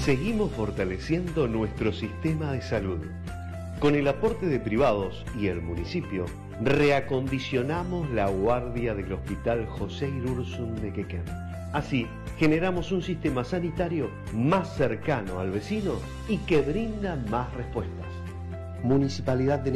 seguimos fortaleciendo nuestro sistema de salud. Con el aporte de privados y el municipio, reacondicionamos la guardia del Hospital José Irursun de Quequén. Así, generamos un sistema sanitario más cercano al vecino y que brinda más respuestas. Municipalidad de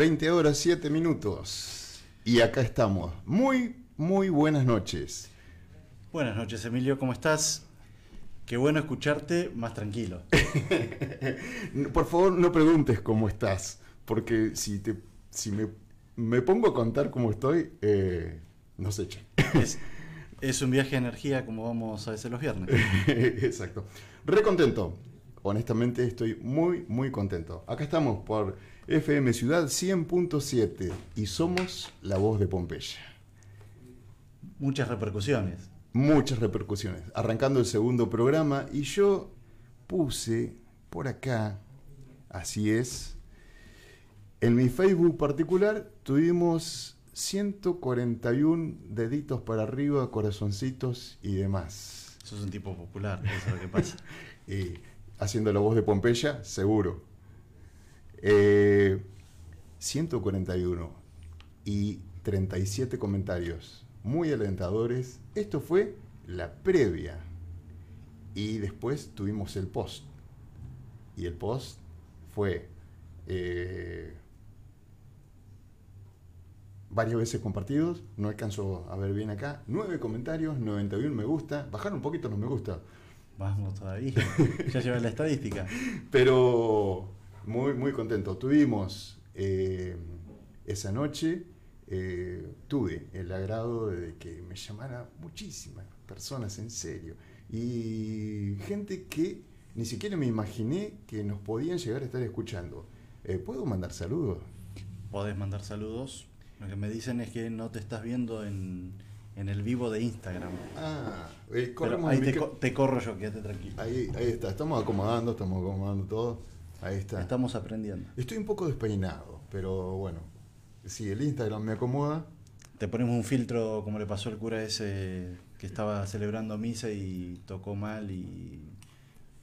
20 horas 7 minutos. Y acá estamos. Muy, muy buenas noches. Buenas noches, Emilio, ¿cómo estás? Qué bueno escucharte más tranquilo. Por favor, no preguntes cómo estás, porque si, te, si me, me pongo a contar cómo estoy, eh, nos echan. Es, es un viaje de energía como vamos a veces los viernes. Exacto. Re contento. Honestamente estoy muy, muy contento. Acá estamos por FM Ciudad 100.7 y somos la voz de Pompeya. Muchas repercusiones. muchas repercusiones. Arrancando el segundo programa y yo puse por acá, así es, en mi Facebook particular tuvimos 141 deditos para arriba, corazoncitos y demás. Sos un tipo popular, eso es lo que pasa. Y haciendo la voz de Pompeya, seguro. Eh, 141 y 37 comentarios muy alentadores. Esto fue la previa. Y después tuvimos el post. Y el post fue eh, varias veces compartidos. No alcanzo a ver bien acá. 9 comentarios, 91 me gusta. Bajaron un poquito los me gusta. Vamos todavía. Ya lleva la estadística. Pero muy, muy contento. Tuvimos eh, esa noche, eh, tuve el agrado de que me llamara muchísimas personas en serio. Y gente que ni siquiera me imaginé que nos podían llegar a estar escuchando. Eh, ¿Puedo mandar saludos? Podés mandar saludos. Lo que me dicen es que no te estás viendo en, en el vivo de Instagram. Ah, eh, ahí te, te corro yo, quédate tranquilo. ahí, ahí está, estamos acomodando, estamos acomodando todo. Ahí está. Estamos aprendiendo. Estoy un poco despeinado, pero bueno, si el Instagram me acomoda, Te ponemos un filtro como le pasó al cura ese que estaba celebrando misa y tocó mal y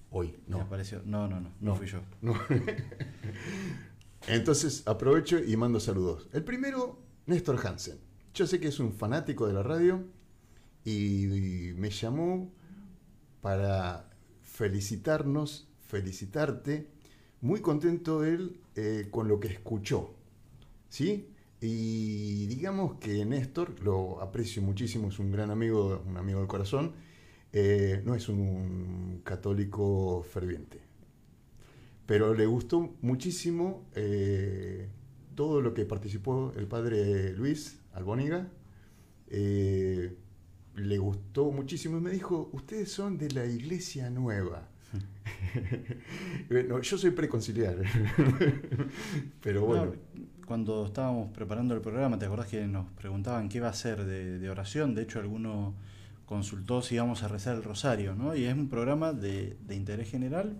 hoy no. apareció. No, no, no, no, fui yo. No. Entonces aprovecho y mando saludos. El primero, Néstor Hansen. Yo sé que es un fanático de la radio y, y me llamó para felicitarnos, felicitarte. Muy contento él eh, con lo que escuchó. ¿Sí? Y digamos que Néstor, lo aprecio muchísimo, es un gran amigo, un amigo del corazón, eh, no es un católico ferviente pero le gustó muchísimo eh, todo lo que participó el padre Luis Albóniga. Le gustó muchísimo y me dijo, ustedes son de la iglesia nueva. Bueno, yo soy preconciliar, pero bueno. No, cuando estábamos preparando el programa, ¿te acordás que nos preguntaban qué va a ser de, de oración? De hecho, alguno consultó si íbamos a rezar el rosario, ¿no? Y es un programa de, de interés general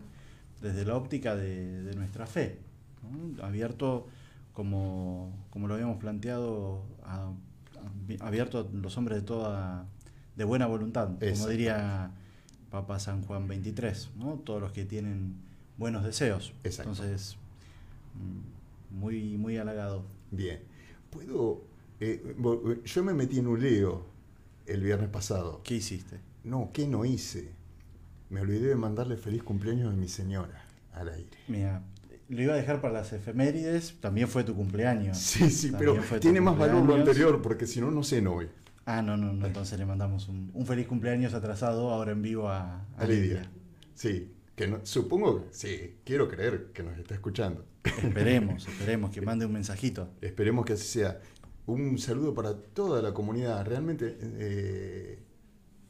desde la óptica de, de nuestra fe, ¿no? abierto como, como lo habíamos planteado, a- a- abierto a los hombres de toda, de buena voluntad, como Exacto. diría Papa San Juan 23, ¿no? Todos los que tienen buenos deseos. Exacto. Entonces, mm, muy, muy halagado. Bien. Puedo... eh, yo me metí en un lío el viernes pasado. ¿Qué hiciste? No, ¿qué no hice? Me olvidé de mandarle feliz cumpleaños a mi señora al aire. Mira, lo iba a dejar para las efemérides, también fue tu cumpleaños. Sí, sí, También pero tiene más valor lo anterior, porque si no, no ceno hoy. Ah, no, no, no, entonces le mandamos un, un feliz cumpleaños atrasado ahora en vivo a, a A Lidia. Sí, que no, supongo, sí, quiero creer que nos está escuchando. Esperemos, esperemos que mande un mensajito. Esperemos que así sea. Un saludo para toda la comunidad. Realmente eh,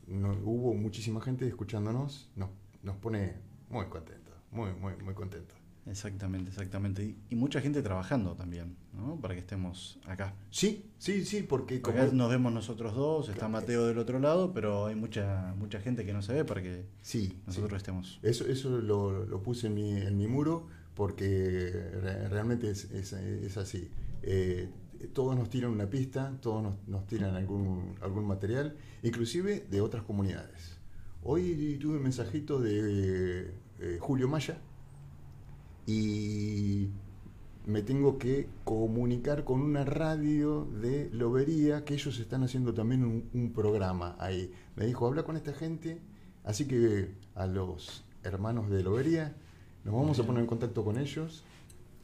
no- hubo muchísima gente escuchándonos. Nos, nos pone muy contentos, muy, muy, muy contentos. Exactamente, exactamente. Y, y mucha gente trabajando también, ¿no? Para que estemos acá. Sí, sí, sí, porque como... Acá nos vemos nosotros dos, está Mateo del otro lado, pero hay mucha mucha gente que no se ve para que Sí, nosotros sí. estemos. Eso, eso lo, lo puse en mi, en mi muro porque re- realmente es, es- es así. Eh, todos nos tiran una pista, todos nos, nos tiran algún, algún material, inclusive de otras comunidades. Hoy tuve un mensajito de eh, Julio Maya y me tengo que comunicar con una radio de Lobería que ellos están haciendo también un, un programa ahí. Me dijo, habla con esta gente, así que a los hermanos de Lobería nos vamos a poner en contacto con ellos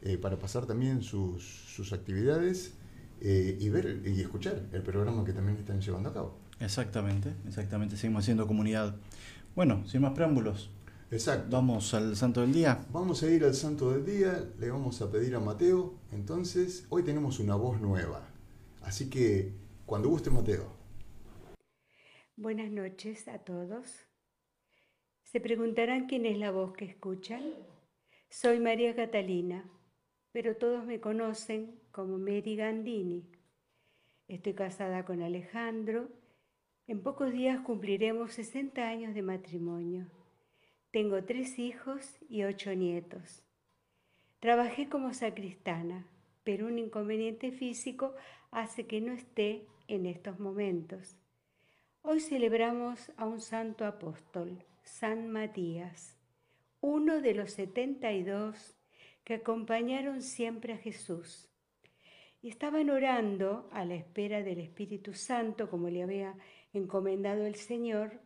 eh, para pasar también sus, sus actividades eh, y ver y escuchar el programa que también están llevando a cabo. Exactamente, exactamente, seguimos haciendo comunidad. Bueno, sin más preámbulos, Exacto. vamos al santo del día. Vamos a ir al santo del día, le vamos a pedir a Mateo. Entonces, hoy tenemos una voz nueva. Así que, cuando guste Mateo. Buenas noches a todos. Se preguntarán quién es la voz que escuchan. Soy María Catalina, pero todos me conocen como Mary Gandini. Estoy casada con Alejandro. En pocos días cumpliremos 60 años de matrimonio. Tengo tres hijos y ocho nietos. Trabajé como sacristana, pero un inconveniente físico hace que no esté en estos momentos. Hoy celebramos a un santo apóstol, San Matías, uno de los 72 que acompañaron siempre a Jesús. Y estaban orando a la espera del Espíritu Santo, como le había encomendado el Señor,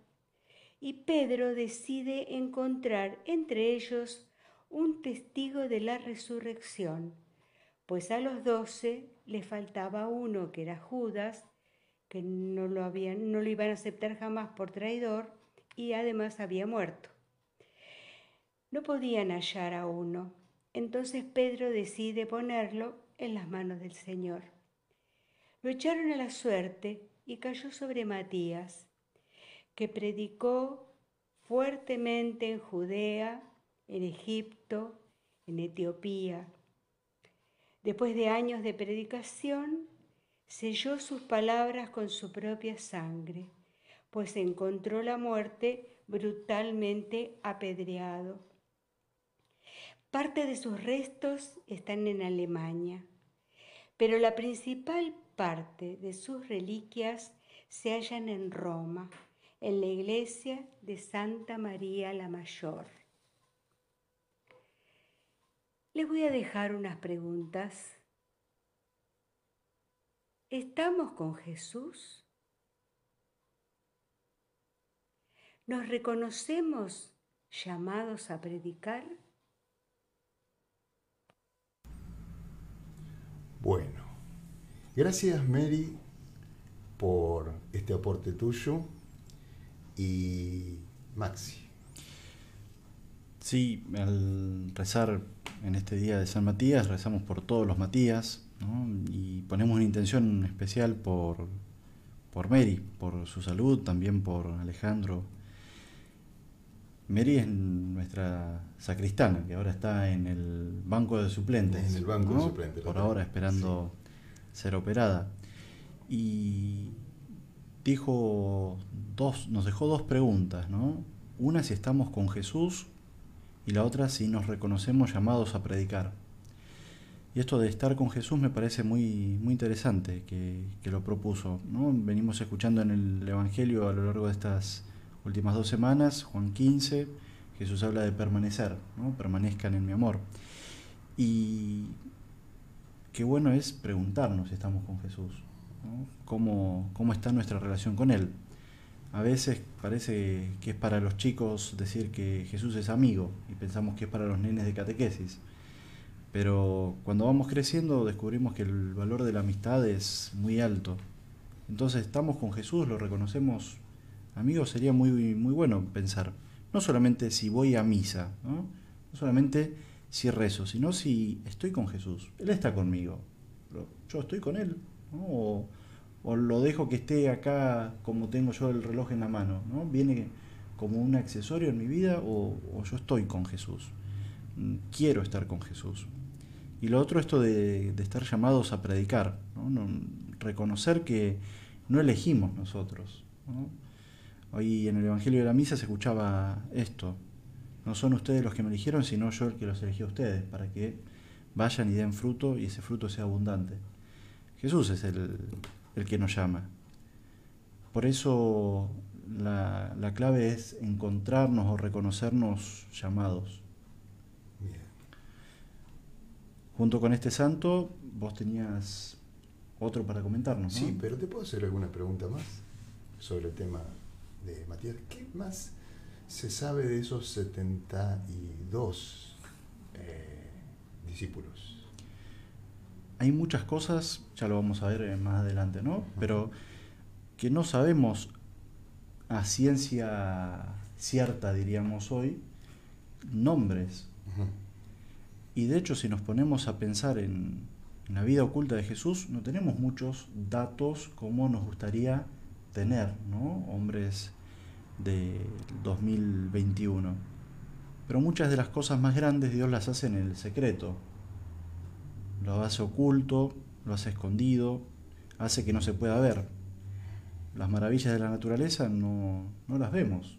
y Pedro decide encontrar entre ellos un testigo de la resurrección, pues a los doce le faltaba uno que era Judas, que no lo, habían, no lo iban a aceptar jamás por traidor y además había muerto. No podían hallar a uno, entonces Pedro decide ponerlo en las manos del Señor. Lo echaron a la suerte y cayó sobre Matías, que predicó fuertemente en Judea, en Egipto, en Etiopía. Después de años de predicación, selló sus palabras con su propia sangre, pues encontró la muerte brutalmente apedreado. Parte de sus restos están en Alemania, pero la principal parte de sus reliquias se hallan en Roma, en la iglesia de Santa María la Mayor. Les voy a dejar unas preguntas. ¿Estamos con Jesús? ¿Nos reconocemos llamados a predicar? Bueno, gracias Mary por este aporte tuyo y Maxi. Sí, al rezar en este día de San Matías, rezamos por todos los Matías ¿no? y ponemos una intención especial por, por Mary, por su salud, también por Alejandro. Mary es nuestra sacristana, que ahora está en el banco de suplentes. En el banco de suplentes, Por ahora esperando ser operada. Y dijo dos, nos dejó dos preguntas, ¿no? Una si estamos con Jesús y la otra si nos reconocemos llamados a predicar. Y esto de estar con Jesús me parece muy, muy interesante que, que lo propuso. ¿no? Venimos escuchando en el Evangelio a lo largo de estas últimas dos semanas, Juan 15, Jesús habla de permanecer, ¿no? permanezcan en mi amor. Y qué bueno es preguntarnos si estamos con Jesús, ¿Cómo, ¿Cómo está nuestra relación con Él? A veces parece que es para los chicos decir que Jesús es amigo y pensamos que es para los nenes de catequesis. Pero cuando vamos creciendo descubrimos que el valor de la amistad es muy alto. Entonces estamos con Jesús, lo reconocemos. Amigos, sería muy, muy bueno pensar, no solamente si voy a misa, ¿no? no solamente si rezo, sino si estoy con Jesús. Él está conmigo. Yo estoy con Él. O, lo dejo que esté acá como tengo yo el reloj en la mano. ¿no? Viene como un accesorio en mi vida o, yo estoy con Jesús. Mm, quiero estar con Jesús. Y lo otro, esto de, estar llamados a predicar, reconocer que no elegimos nosotros. Hoy en el Evangelio de la Misa se escuchaba esto, no son ustedes los que me eligieron, sino yo el que los elegí a ustedes, para que vayan y den fruto y ese fruto sea abundante. Jesús es el, que nos llama. Por eso la, la, clave es encontrarnos o reconocernos llamados. Junto con este santo, vos tenías otro para comentarnos. Sí, pero te puedo hacer alguna pregunta más sobre el tema de Matías. ¿Qué más se sabe de esos 72 eh, discípulos? Hay muchas cosas, ya lo vamos a ver eh, más adelante, ¿no? Pero que no sabemos a ciencia cierta, diríamos hoy, nombres. Y de hecho, si nos ponemos a pensar en, en, la vida oculta de Jesús, no tenemos muchos datos como nos gustaría tener, ¿no? Hombres del 2021. Pero muchas de las cosas más grandes Dios las hace en el secreto. Lo hace oculto, lo hace escondido, hace que no se pueda ver. Las maravillas de la naturaleza no, las vemos.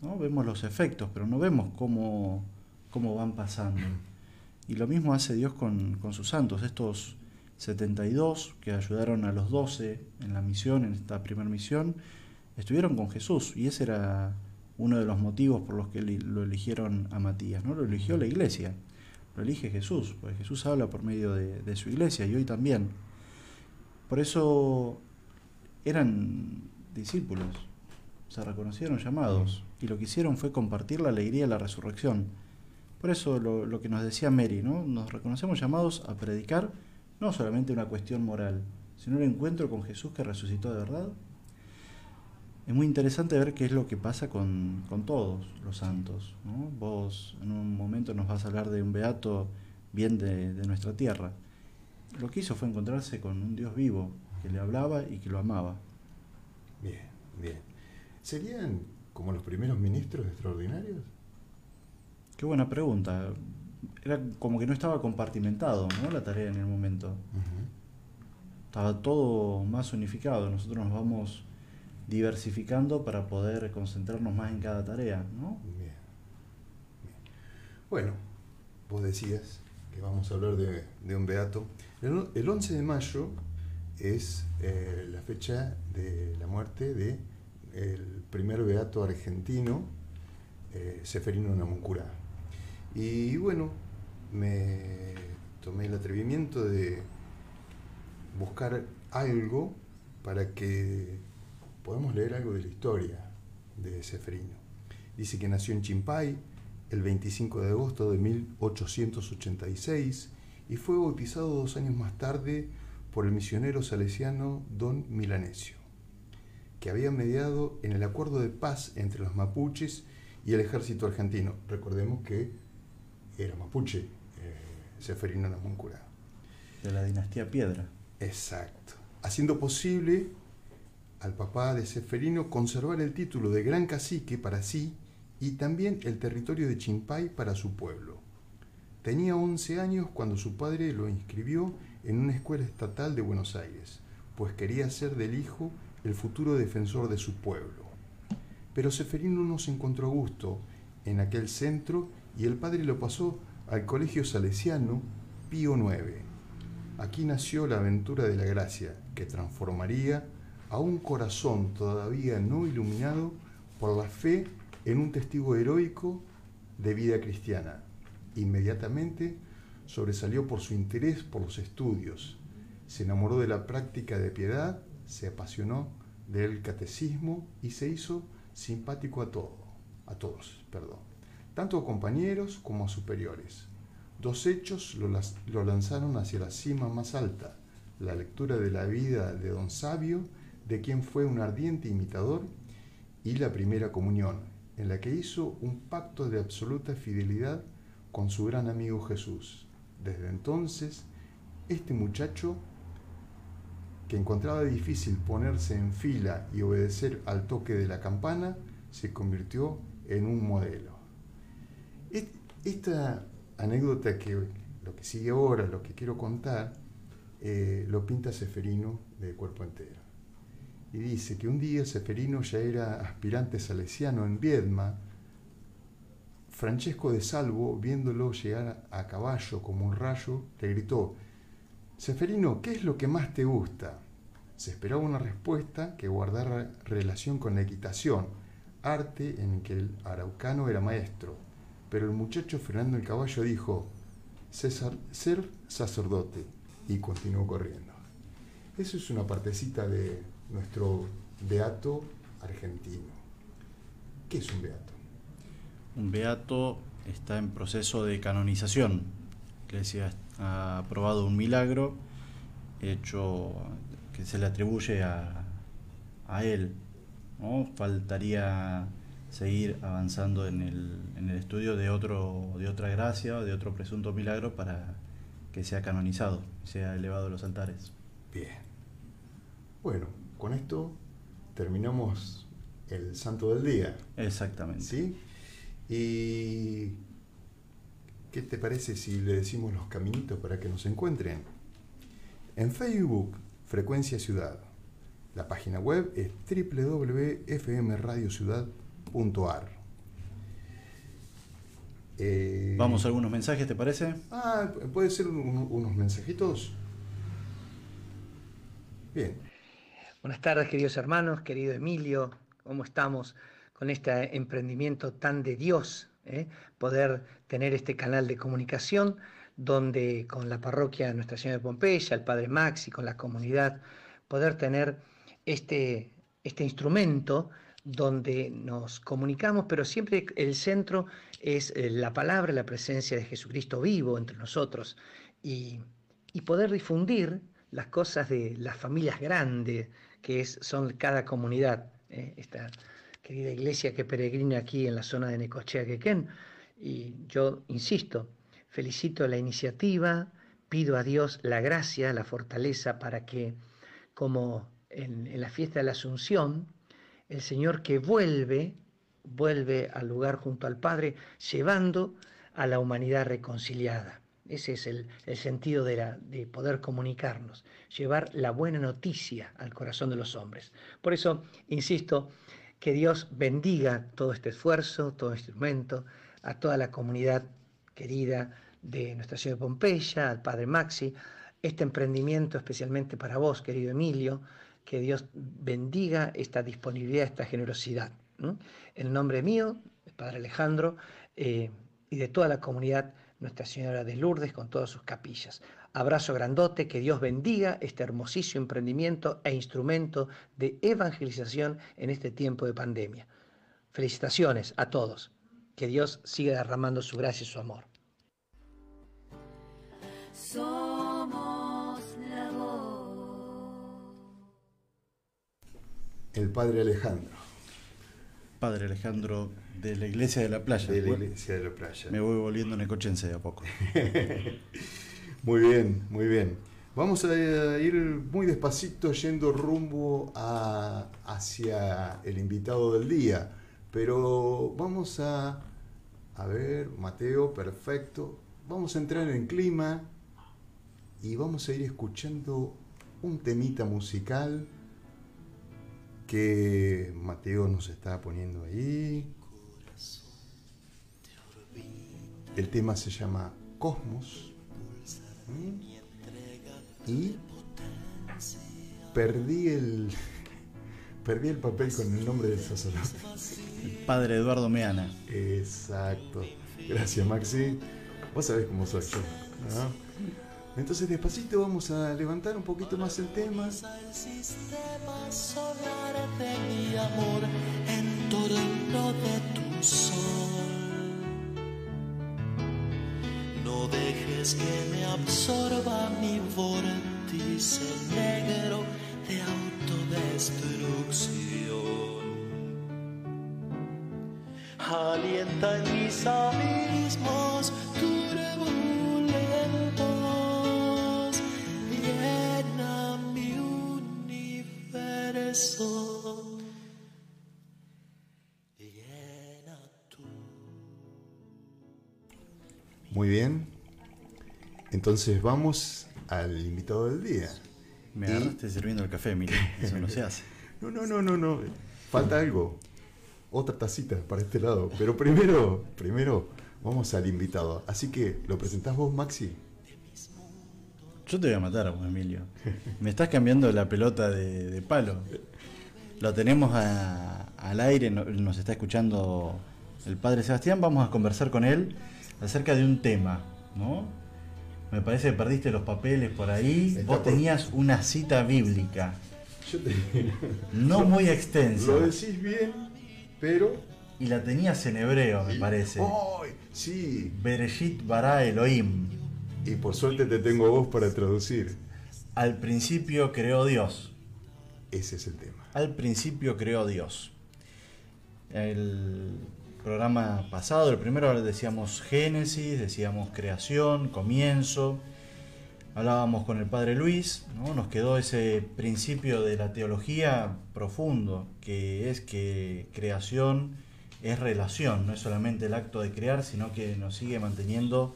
¿no? Vemos los efectos, pero no vemos cómo, cómo van pasando. Y lo mismo hace Dios con, con sus santos, estos 72 que ayudaron a los 12 en la misión, en esta primera misión, estuvieron con Jesús y ese era uno de los motivos por los que lo eligieron a Matías, ¿no? Lo eligió la iglesia, elige Jesús, porque Jesús habla por medio de, su iglesia y hoy también. Por eso eran discípulos, se reconocieron llamados y lo que hicieron fue compartir la alegría de la resurrección. Por eso lo, lo que nos decía Mary, ¿no? Nos reconocemos llamados a predicar no solamente una cuestión moral, sino el encuentro con Jesús que resucitó de verdad es muy interesante ver qué es lo que pasa con, todos los santos. Vos en un momento nos vas a hablar de un beato bien de, nuestra tierra. Lo que hizo fue encontrarse con un Dios vivo que le hablaba y que lo amaba. Bien, bien. ¿Serían como los primeros ministros extraordinarios? Qué buena pregunta. Era como que no estaba compartimentado ¿no? la tarea en el momento. Estaba todo más unificado. Nosotros nos vamos diversificando para poder concentrarnos más en cada tarea, ¿no? Bien. Bueno, vos decías que vamos a hablar de, un beato. El, 11 de mayo es eh, la fecha de la muerte de el primer beato argentino, eh, Seferino Namuncurá. Y bueno, me tomé el atrevimiento de buscar algo para que podemos leer algo de la historia de Seferino. Dice que nació en Chimpay el 25 de agosto de 1886 y fue bautizado dos años más tarde por el misionero salesiano Don Milanesio, que había mediado en el acuerdo de paz entre los mapuches y el ejército argentino. Recordemos que era mapuche eh, Seferino Namuncurá. De la dinastía Piedra. Exacto. Haciendo posible al papá de Seferino conservar el título de gran cacique para sí y también el territorio de Chimpay para su pueblo. Tenía 11 años cuando su padre lo inscribió en una escuela estatal de Buenos Aires, pues quería ser del hijo el futuro defensor de su pueblo. Pero Seferino no se encontró a gusto en aquel centro y el padre lo pasó al colegio salesiano Pío IX. Aquí nació la aventura de la gracia, que transformaría a un corazón todavía no iluminado por la fe en un testigo heroico de vida cristiana. Inmediatamente sobresalió por su interés por los estudios, se enamoró de la práctica de piedad, se apasionó del catecismo y se hizo simpático a todo, a todos, perdón, tanto a compañeros como a superiores. Dos hechos lo, lo lanzaron hacia la cima más alta, la lectura de la vida de don Sabio, de quien fue un ardiente imitador, y la primera comunión, en la que hizo un pacto de absoluta fidelidad con su gran amigo Jesús. Desde entonces, este muchacho, que encontraba difícil ponerse en fila y obedecer al toque de la campana, se convirtió en un modelo. Esta anécdota que lo que sigue ahora, lo que quiero contar, eh, lo pinta Seferino de cuerpo entero. Y dice que un día Seferino ya era aspirante salesiano en Viedma. Francesco de Salvo, viéndolo llegar a caballo como un rayo, le gritó, Seferino, ¿qué es lo que más te gusta? Se esperaba una respuesta que guardara relación con la equitación, arte en que el araucano era maestro. Pero el muchacho frenando el caballo dijo, ser sacerdote, y continuó corriendo. Eso es una partecita de nuestro beato argentino. ¿Qué es un beato? Un beato está en proceso de canonización. La iglesia ha aprobado un milagro hecho que se le atribuye a, a él. ¿no? Faltaría seguir avanzando en el, en el estudio de, otro, de otra gracia o de otro presunto milagro para que sea canonizado, sea elevado a los altares. Bien. Bueno, con esto terminamos el santo del día. Exactamente. ¿Sí? ¿Y qué te parece si le decimos los caminitos para que nos encuentren? En Facebook, Frecuencia Ciudad. La página web es www.fmradiociudad.ar. Eh, Vamos a algunos mensajes, ¿te parece? Ah, puede ser unos mensajitos. Bien. Buenas tardes, queridos hermanos, querido Emilio, ¿cómo estamos con este emprendimiento tan de Dios? Eh? Poder tener este canal de comunicación donde con la parroquia Nuestra Señora de Pompeya, el Padre Max y con la comunidad, poder tener este, este instrumento donde nos comunicamos, pero siempre el centro es eh, la palabra, la presencia de Jesucristo vivo entre nosotros y, poder difundir las cosas de las familias grandes que es, son cada comunidad. Eh, esta querida iglesia que peregrina aquí en la zona de Necochea, Quequén. Y yo insisto, felicito la iniciativa, pido a Dios la gracia, la fortaleza para que, como en la fiesta de la Asunción, el Señor que vuelve, vuelve al lugar junto al Padre, llevando a la humanidad reconciliada. Ese es el, sentido de, poder comunicarnos, llevar la buena noticia al corazón de los hombres. Por eso, insisto, que Dios bendiga todo este esfuerzo, todo este instrumento, a toda la comunidad querida de Nuestra Ciudad de Pompeya, al Padre Maxi, este emprendimiento especialmente para vos, querido Emilio, que Dios bendiga esta disponibilidad, esta generosidad. En nombre mío, el Padre Alejandro, eh, y de toda la comunidad Nuestra Señora de Lourdes con todas sus capillas. Abrazo grandote, que Dios bendiga este hermosísimo emprendimiento e instrumento de evangelización en este tiempo de pandemia. Felicitaciones a todos. Que Dios siga derramando su gracia y su amor. el padre Alejandro. Padre Alejandro de la iglesia de la playa. De la iglesia de la playa. Me voy volviendo necochense de a poco. muy bien, muy bien. Vamos a ir muy despacito yendo rumbo a, hacia el invitado del día. Pero vamos a, a ver, Mateo, perfecto. Vamos a entrar en clima y vamos a ir escuchando un temita musical que Mateo nos está poniendo ahí. El tema se llama Cosmos. Y perdí el perdí el papel con el nombre del sacerdote. El padre Eduardo Meana. Exacto. Gracias, Maxi. Vos sabés cómo soy yo. Entonces despacito vamos a levantar un poquito más el tema. El sistema solar de mi amor en torno de tu sol. No dejes que me absorba mi vórtice negro de autodestrucción. Alienta en mis abismos universo. Llena tú. Muy bien. Entonces vamos al invitado del día. Me Y- agarraste sirviendo el café, Emilio. Eso no se hace. No, no, no, no, no. Falta algo. Otra tacita para este lado. Pero primero, primero vamos al invitado. Así que, ¿lo presentás vos, Maxi? Yo te voy a matar Emilio. Me estás cambiando la pelota de, de palo. Lo tenemos a- al aire, no- nos está escuchando el padre Sebastián. Vamos a conversar con él acerca de un tema, ¿no? Me parece que perdiste los papeles por ahí. Está Vos tenías una cita bíblica, Yo te... no muy extensa. Lo decís bien, pero... Y la tenías en hebreo, me parece. ¡Ay! Sí. Bereshit bara Elohim. Y por suerte te tengo a vos para traducir. Al principio creó Dios. Ese es el tema. Al principio creó Dios. El programa pasado, el primero decíamos Génesis, decíamos creación, comienzo. Hablábamos con el padre Luis, ¿no? nos quedó ese principio de la teología profundo, que es que creación es relación, no es solamente el acto de crear, sino que nos sigue manteniendo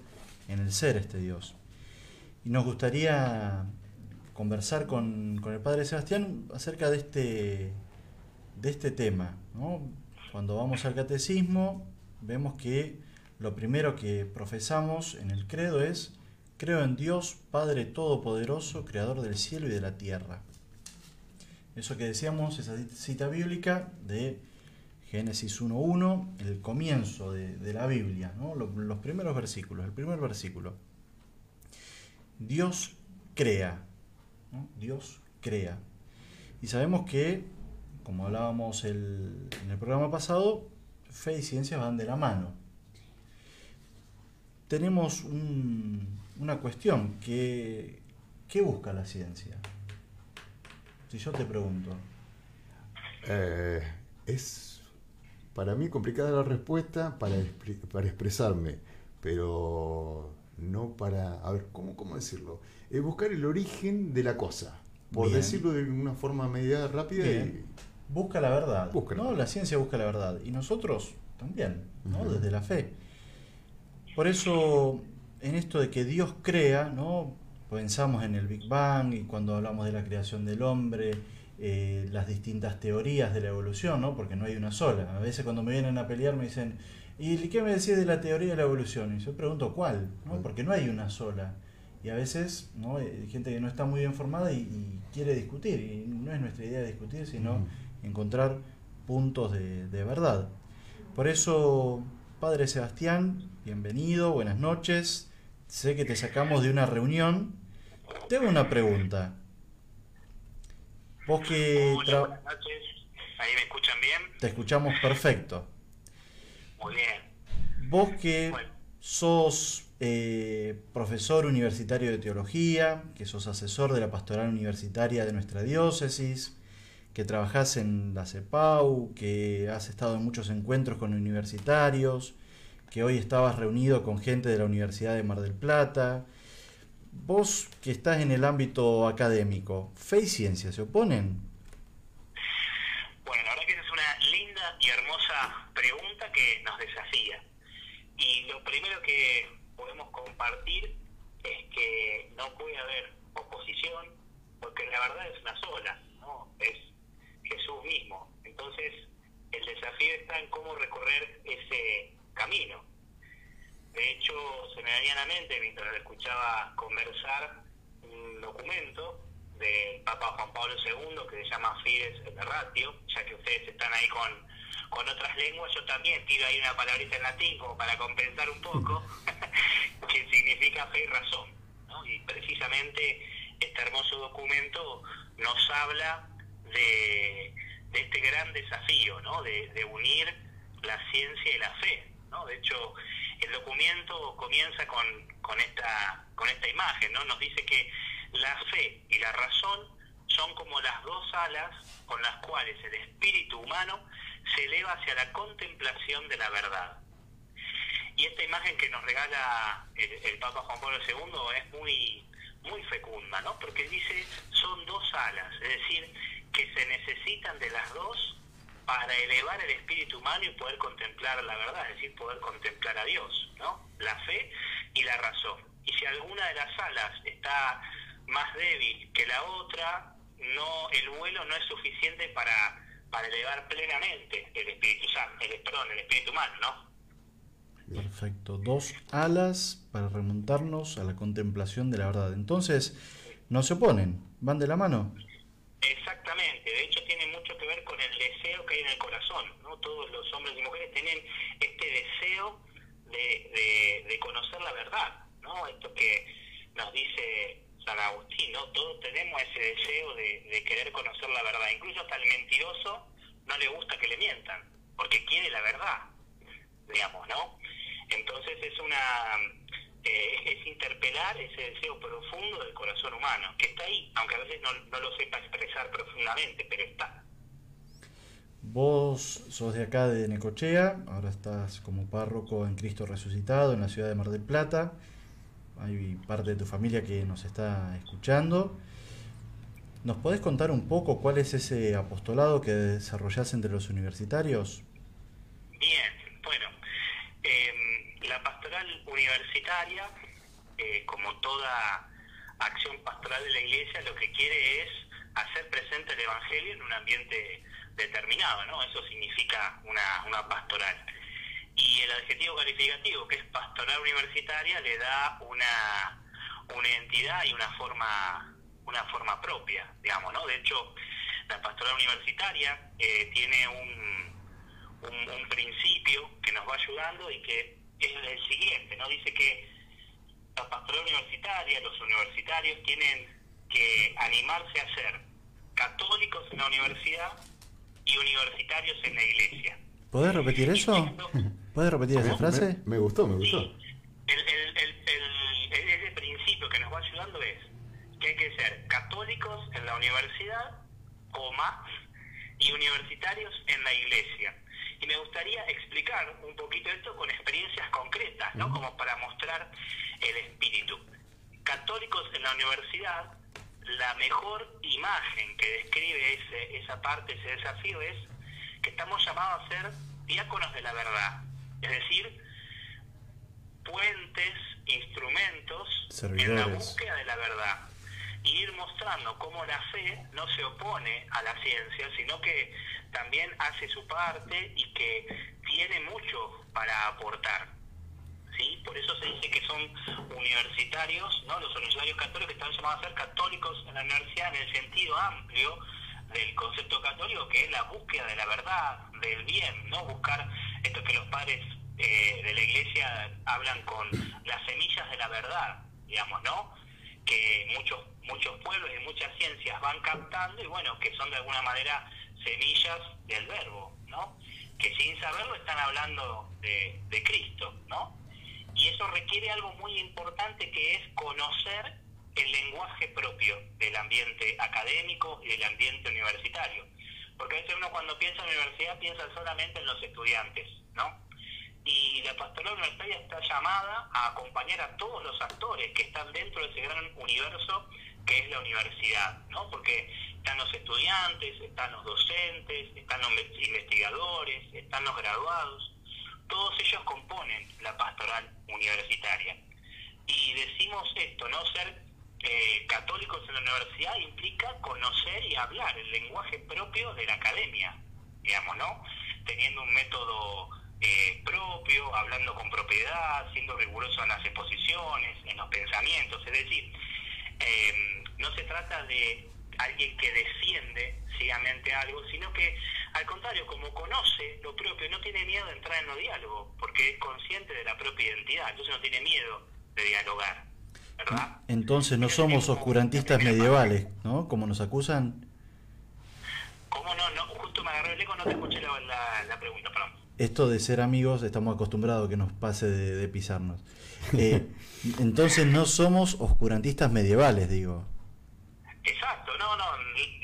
en el ser este Dios. Y nos gustaría conversar con, con el padre Sebastián acerca de este, de este tema. Cuando vamos al catecismo, vemos que lo primero que profesamos en el credo es, creo en Dios, Padre Todopoderoso, Creador del cielo y de la tierra. Eso que decíamos, esa cita bíblica de Génesis 1.1, el comienzo de, la Biblia, ¿no? Lo- los primeros versículos, el primer versículo. Dios crea. Dios crea. Y sabemos que, como hablábamos el- en el programa pasado, fe y ciencia van de la mano. Tenemos un- una cuestión, que, ¿qué busca la ciencia? Si yo te pregunto, Eh, es para mí complicada la respuesta para, para expresarme, pero no para... A ver, ¿cómo, cómo decirlo? Es buscar el origen de la cosa, por Bien. decirlo de una forma media rápida. Bien. busca la verdad. Busca la ¿no? verdad. La ciencia busca la verdad. Y nosotros también, ¿no? Desde la fe. Por eso, en esto de que Dios crea, ¿no? pensamos en el Big Bang y cuando hablamos de la creación del hombre, eh, las distintas teorías de la evolución, ¿no? porque no hay una sola. A veces cuando me vienen a pelear me dicen, ¿y qué me decís de la teoría de la evolución? Y yo pregunto, ¿cuál? ¿no? Porque no hay una sola. Y a veces ¿no? hay gente que no está muy bien formada y, y quiere discutir. Y no es nuestra idea discutir, sino encontrar puntos de, de verdad. Por eso, Padre Sebastián, bienvenido, buenas noches. Sé que te sacamos de una reunión. Tengo una pregunta. Vos que Hola, buenas noches. ¿Ahí me escuchan bien? te escuchamos perfecto. Muy bien. Vos que Bueno. sos eh, profesor universitario de teología, que sos asesor de la pastoral universitaria de nuestra diócesis, que trabajás en la CEPAU, que has estado en muchos encuentros con universitarios, que hoy estabas reunido con gente de la Universidad de Mar del Plata. Vos que estás en el ámbito académico, ¿fe y ciencia se oponen? Bueno, la verdad que esa es una linda y hermosa pregunta que nos desafía. Y lo primero que podemos compartir es que no puede haber oposición, porque la verdad es una sola, ¿no? Es Jesús mismo. Entonces, el desafío está en cómo recorrer ese se me venía a la mente mientras lo escuchaba conversar un documento del Papa Juan Pablo II que se llama Fides et Ratio, ya que ustedes están ahí con, con otras lenguas, yo también tiro ahí una palabrita en latín como para compensar un poco, que significa fe y razón. ¿no? Y precisamente este hermoso documento nos habla de, de este gran desafío, ¿no? de, de unir la ciencia y la fe. ¿no? De hecho, el documento comienza con, con, esta, con esta imagen, ¿no? Nos dice que la fe y la razón son como las dos alas con las cuales el espíritu humano se eleva hacia la contemplación de la verdad. Y esta imagen que nos regala el, Papa Juan Pablo II es muy, muy fecunda, ¿no? Porque dice, son dos alas, es decir, que se necesitan de las dos para elevar el espíritu humano y poder contemplar la verdad, es decir, poder contemplar a Dios, ¿no? La fe y la razón. Y si alguna de las alas está más débil que la otra, no el vuelo no es suficiente para, para elevar plenamente el espíritu santo, el, perdón, el espíritu humano, ¿no? Perfecto, dos alas para remontarnos a la contemplación de la verdad. Entonces, no se oponen, van de la mano. Exactamente, de hecho tiene mucho que ver con el deseo que hay en el corazón, ¿no? Todos los hombres y mujeres tienen este deseo de, de, conocer la verdad, ¿no? Esto que nos dice San Agustín, ¿no? Todos tenemos ese deseo de, de querer conocer la verdad, incluso hasta el mentiroso no le gusta que le mientan, porque quiere la verdad, digamos, ¿no? Entonces es una eh, es interpelar ese deseo profundo del corazón humano, que está ahí, aunque a veces no, lo sepa expresar profundamente, pero está. Vos sos de acá de Necochea, ahora estás como párroco en Cristo Resucitado en la ciudad de Mar del Plata. Hay parte de tu familia que nos está escuchando. ¿Nos podés contar un poco cuál es ese apostolado que desarrollás entre los universitarios? Bien, universitaria, eh, como toda acción pastoral de la iglesia, lo que quiere es hacer presente el Evangelio en un ambiente determinado, ¿no? Eso significa una, una pastoral. Y el adjetivo calificativo, que es pastoral universitaria, le da una, una identidad y una forma, una forma propia, digamos, ¿no? De hecho, la pastoral universitaria eh, tiene un, un principio que nos va ayudando y que es el siguiente, ¿no? Dice que la pastoral universitaria, los universitarios tienen que animarse a ser católicos en la universidad y universitarios en la iglesia. ¿Puedes repetir eso? ¿Puedes repetir esa frase? Me, gustó, me gustó. El, el, el, ese principio que nos va ayudando es que hay que ser católicos en la universidad, coma, y universitarios en la iglesia y me gustaría explicar un poquito esto con experiencias concretas, ¿no? Como para mostrar el espíritu. Católicos en la universidad, la mejor imagen que describe ese, esa parte, ese desafío es que estamos llamados a ser diáconos de la verdad, es decir, puentes, instrumentos en la búsqueda de la verdad y ir mostrando cómo la fe no se opone a la ciencia, sino que también hace su parte y que tiene mucho para aportar. ¿sí? Por eso se dice que son universitarios, ¿no? los universitarios católicos están llamados a ser católicos en la universidad en el sentido amplio del concepto católico, que es la búsqueda de la verdad, del bien, no buscar esto que los padres eh, de la iglesia hablan con las semillas de la verdad, digamos, ¿no? Que muchos muchos pueblos y muchas ciencias van captando y bueno, que son de alguna manera semillas del verbo, ¿no? Que sin saberlo están hablando de, de Cristo, ¿no? Y eso requiere algo muy importante que es conocer el lenguaje propio del ambiente académico y del ambiente universitario. Porque a veces uno cuando piensa en universidad piensa solamente en los estudiantes, ¿no? Y la pastoral universitaria está llamada a acompañar a todos los actores que están dentro de ese gran universo que es la universidad, ¿no? Porque están los estudiantes, están los docentes, están los investigadores, están los graduados, todos ellos componen la pastoral universitaria. Y decimos esto, ¿no? Ser eh, católicos en la universidad implica conocer y hablar el lenguaje propio de la academia, digamos, ¿no? Teniendo un método eh, propio, hablando con propiedad, siendo riguroso en las exposiciones, en los pensamientos, es decir, eh, no se trata de alguien que defiende ciegamente algo, sino que al contrario, como conoce lo propio, no tiene miedo de entrar en los diálogos, porque es consciente de la propia identidad, entonces no tiene miedo de dialogar. ¿verdad? Entonces no somos oscurantistas medievales, ¿no? Como nos acusan. ¿Cómo no? no justo me agarré el eco, no te escuché la, la, pregunta, perdón. Esto de ser amigos, estamos acostumbrados a que nos pase de, de pisarnos. Eh, entonces no somos oscurantistas medievales, digo. Exacto, no, no,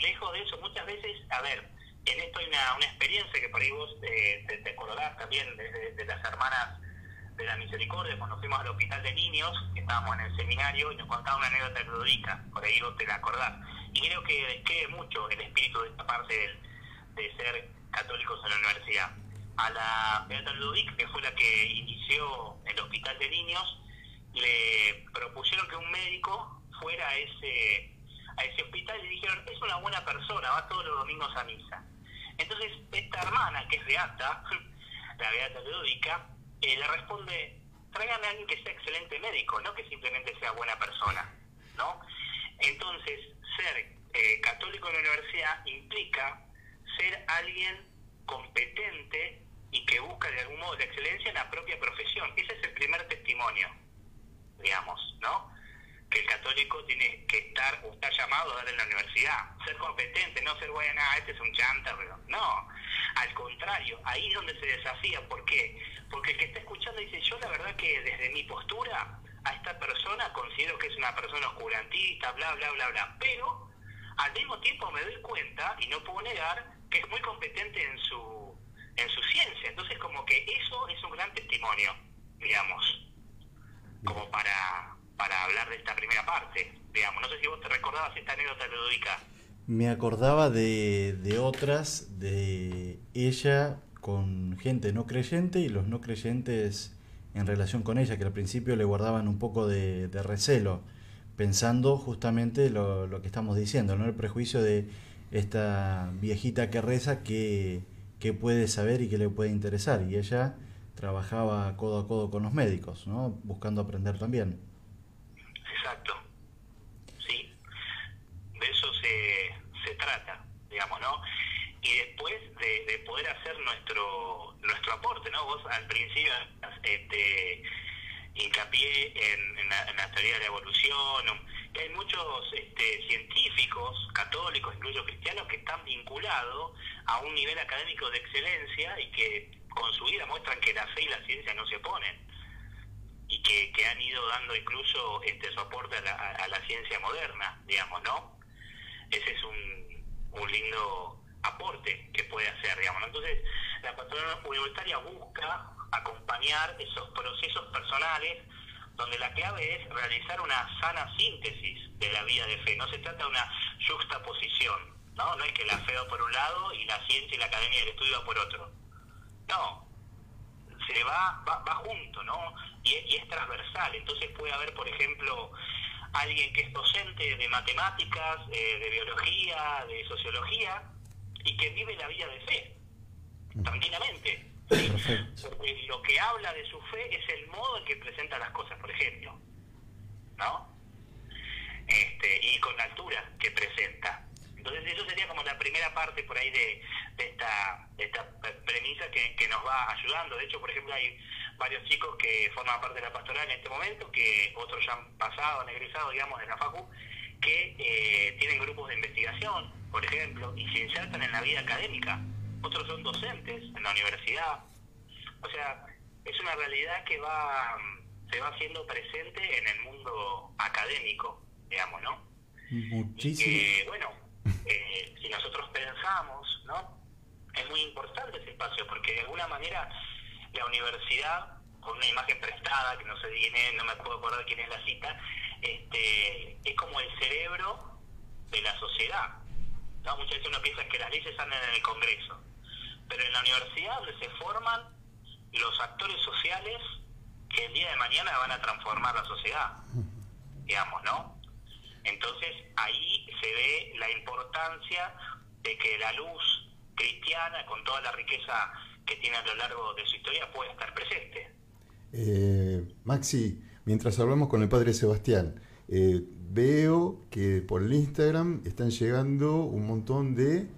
lejos de eso, muchas veces, a ver, en esto hay una, una experiencia que por ahí vos eh, te, te acordás también de, de las hermanas de la misericordia, cuando fuimos al hospital de niños, que estábamos en el seminario, y nos contaba una anécdota erudica, por ahí vos te la acordás. Y creo que describe mucho el espíritu de esta parte del, de ser católicos en la universidad. A la Beata Ludovic, que fue la que inició el hospital de niños, le propusieron que un médico fuera a ese, a ese hospital y dijeron, es una buena persona, va todos los domingos a misa. Entonces, esta hermana, que es beata, la Beata Ludovica, eh, le responde, tráigame a alguien que sea excelente médico, no que simplemente sea buena persona, ¿no? Entonces, ser eh, católico en la universidad implica ser alguien competente y que busca de algún modo la excelencia en la propia profesión. Ese es el primer testimonio, digamos, ¿no? Que el católico tiene que estar o está llamado a dar en la universidad. Ser competente, no ser bueno, ah, este es un chanta, pero no. Al contrario, ahí es donde se desafía. ¿Por qué? Porque el que está escuchando dice, yo la verdad que desde mi postura a esta persona considero que es una persona oscurantista, bla, bla, bla, bla. Pero al mismo tiempo me doy cuenta y no puedo negar que es muy competente en su, en su ciencia. Entonces como que eso es un gran testimonio, digamos, como para, para hablar de esta primera parte, digamos. No sé si vos te recordabas esta anécdota Ludovica. Me acordaba de, de otras, de ella con gente no creyente y los no creyentes en relación con ella, que al principio le guardaban un poco de, de recelo, pensando justamente lo, lo, que estamos diciendo, ¿no? el prejuicio de esta viejita que reza que, que puede saber y que le puede interesar, y ella trabajaba codo a codo con los médicos, ¿no? buscando aprender también. Exacto, sí, de eso se, se trata, digamos, ¿no? y después de, de, poder hacer nuestro nuestro aporte, ¿no? Vos al principio este, hincapié en, en, la, en la teoría de la evolución, y hay muchos este, científicos, católicos, incluso cristianos, que están vinculados a un nivel académico de excelencia y que con su vida muestran que la fe y la ciencia no se oponen y que, que han ido dando incluso este su aporte a la, a la ciencia moderna, digamos, ¿no? Ese es un, un lindo aporte que puede hacer, digamos. Entonces, la patrona universitaria busca acompañar esos procesos personales donde la clave es realizar una sana síntesis de la vida de fe. No se trata de una juxtaposición, ¿no? No es que la fe va por un lado y la ciencia y la academia del estudio va por otro. No, se va, va, va junto, ¿no? Y, y es transversal. Entonces puede haber, por ejemplo, alguien que es docente de matemáticas, eh, de biología, de sociología, y que vive la vida de fe, tranquilamente. ¿Sí? Porque lo que habla de su fe es el modo en que presenta las cosas, por ejemplo. ¿No? Este, y con la altura que presenta. Entonces eso sería como la primera parte por ahí de, de esta, de esta premisa que, que, nos va ayudando. De hecho, por ejemplo, hay varios chicos que forman parte de la pastoral en este momento, que otros ya han pasado, han egresado, digamos, de la FACU, que eh, tienen grupos de investigación, por ejemplo, y se insertan en la vida académica. Otros son docentes en la universidad. O sea, es una realidad que va se va haciendo presente en el mundo académico, digamos, ¿no? Muchísimo. Y que, bueno, eh, si nosotros pensamos, ¿no? Es muy importante ese espacio porque de alguna manera la universidad, con una imagen prestada, que no sé quién es, no me puedo acordar quién es la cita, este, es como el cerebro de la sociedad. ¿no? Muchas veces uno piensa que las leyes andan en el Congreso, pero en la universidad donde se forman los actores sociales que el día de mañana van a transformar la sociedad, digamos, ¿no? Entonces ahí se ve la importancia de que la luz cristiana, con toda la riqueza que tiene a lo largo de su historia, pueda estar presente. Eh, Maxi, mientras hablamos con el padre Sebastián, eh, veo que por el Instagram están llegando un montón de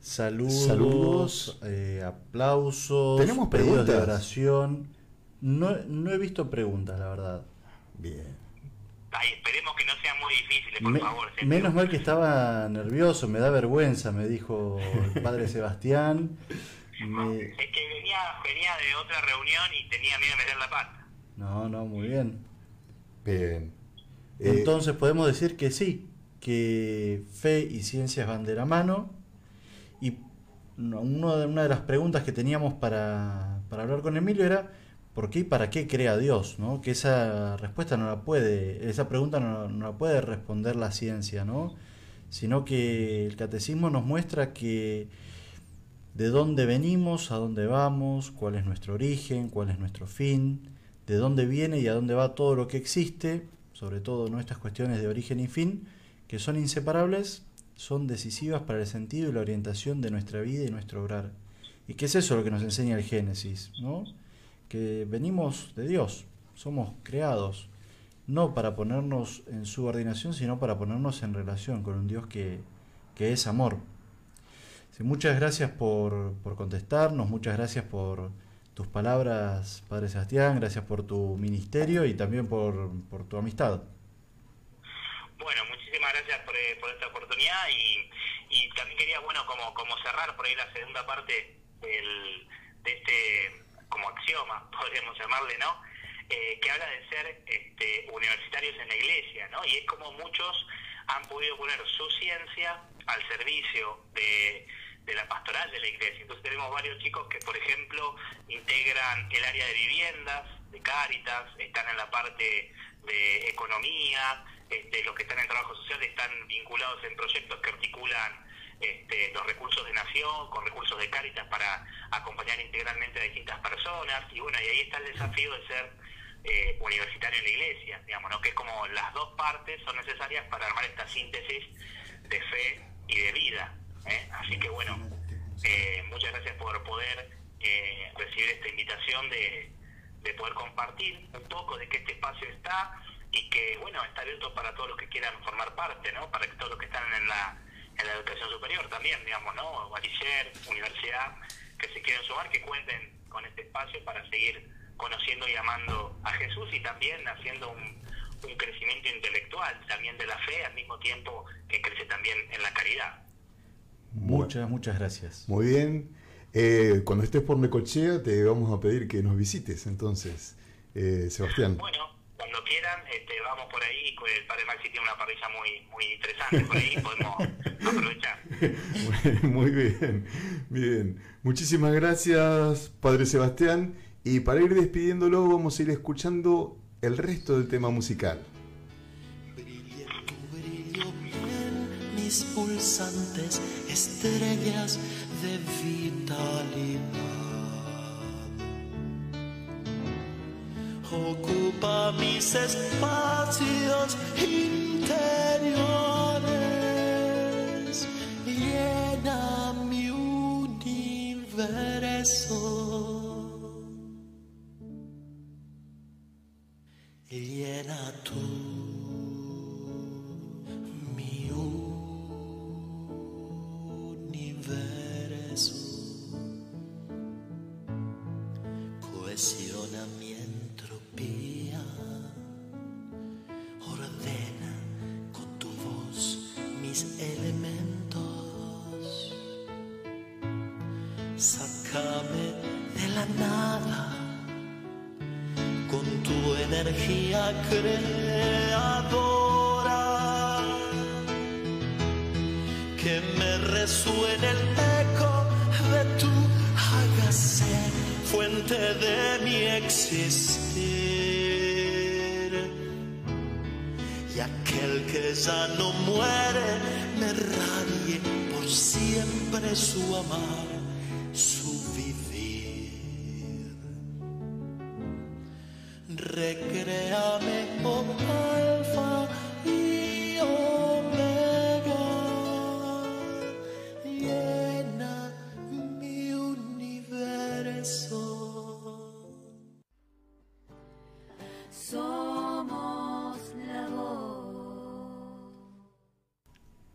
saludos, saludos. Eh, aplausos, tenemos pedidos preguntas. de oración. No, no he visto preguntas, la verdad. Bien. Ay, esperemos que no sean muy difíciles, por Me- favor. Sergio. menos mal que estaba nervioso, me da vergüenza, me dijo el padre Sebastián. Me- Es que venía, venía de otra reunión y tenía miedo de meter la pata. No, no, muy bien. Bien. Eh, Entonces podemos decir que sí, que fe y ciencias van de la mano. De- una de las preguntas que teníamos para, para hablar con Emilio era ¿por qué y para qué crea Dios? ¿no? Que esa respuesta no la puede, esa pregunta no, no la puede responder la ciencia, ¿no? Sino que el catecismo nos muestra que de dónde venimos, a dónde vamos, cuál es nuestro origen, cuál es nuestro fin, de dónde viene y a dónde va todo lo que existe, sobre todo nuestras cuestiones de origen y fin, que son inseparables, son decisivas para el sentido y la orientación de nuestra vida y nuestro obrar. ¿Y qué es eso lo que nos enseña el Génesis? ¿no? Que venimos de Dios, somos creados, no para ponernos en subordinación, sino para ponernos en relación con un Dios que, que es amor. Muchas gracias por, por contestarnos, muchas gracias por tus palabras, Padre Sebastián, gracias por tu ministerio y también por, por tu amistad. Bueno, gracias por, eh, por esta oportunidad y, también quería, bueno, como, como cerrar por ahí la segunda parte del, de este, como axioma, podríamos llamarle, ¿no? Eh, que habla de ser este, universitarios en la iglesia, ¿no? Y es como muchos han podido poner su ciencia al servicio de, de la pastoral de la iglesia. Entonces tenemos varios chicos que, por ejemplo, integran el área de viviendas, de Cáritas, están en la parte de economía, este, los que están en trabajo social están vinculados en proyectos que articulan este, los recursos de nación con recursos de Cáritas para acompañar integralmente a distintas personas y bueno, y ahí está el desafío de ser eh, universitario en la iglesia, digamos, ¿no? que es como las dos partes son necesarias para armar esta síntesis de fe y de vida. ¿eh? Así que bueno, eh, muchas gracias por poder recibir esta invitación de, de poder compartir un poco de que este espacio está y que bueno está abierto para todos los que quieran formar parte, ¿no? Para que todos los que están en la, en la educación superior también, digamos, ¿no? Bachiller, universidad, que se quieran sumar, que cuenten con este espacio para seguir conociendo y amando a Jesús y también haciendo un, un crecimiento intelectual también de la fe al mismo tiempo que crece también en la caridad. Muchas, muchas gracias. Muy bien. Eh, cuando estés por Necochea te vamos a pedir que nos visites, entonces, eh, Sebastián. Bueno, cuando quieran, este, vamos por ahí. El padre Maxi tiene una parrilla muy, muy interesante por ahí, podemos aprovechar. Muy bien, bien. Muchísimas gracias, Padre Sebastián. Y para ir despidiéndolo, vamos a ir escuchando el resto del tema musical. Brille tu brillo en mis pulsantes estrellas de vitalidad. Ocupa mis espacios interiores, llena mi universo. Llena tú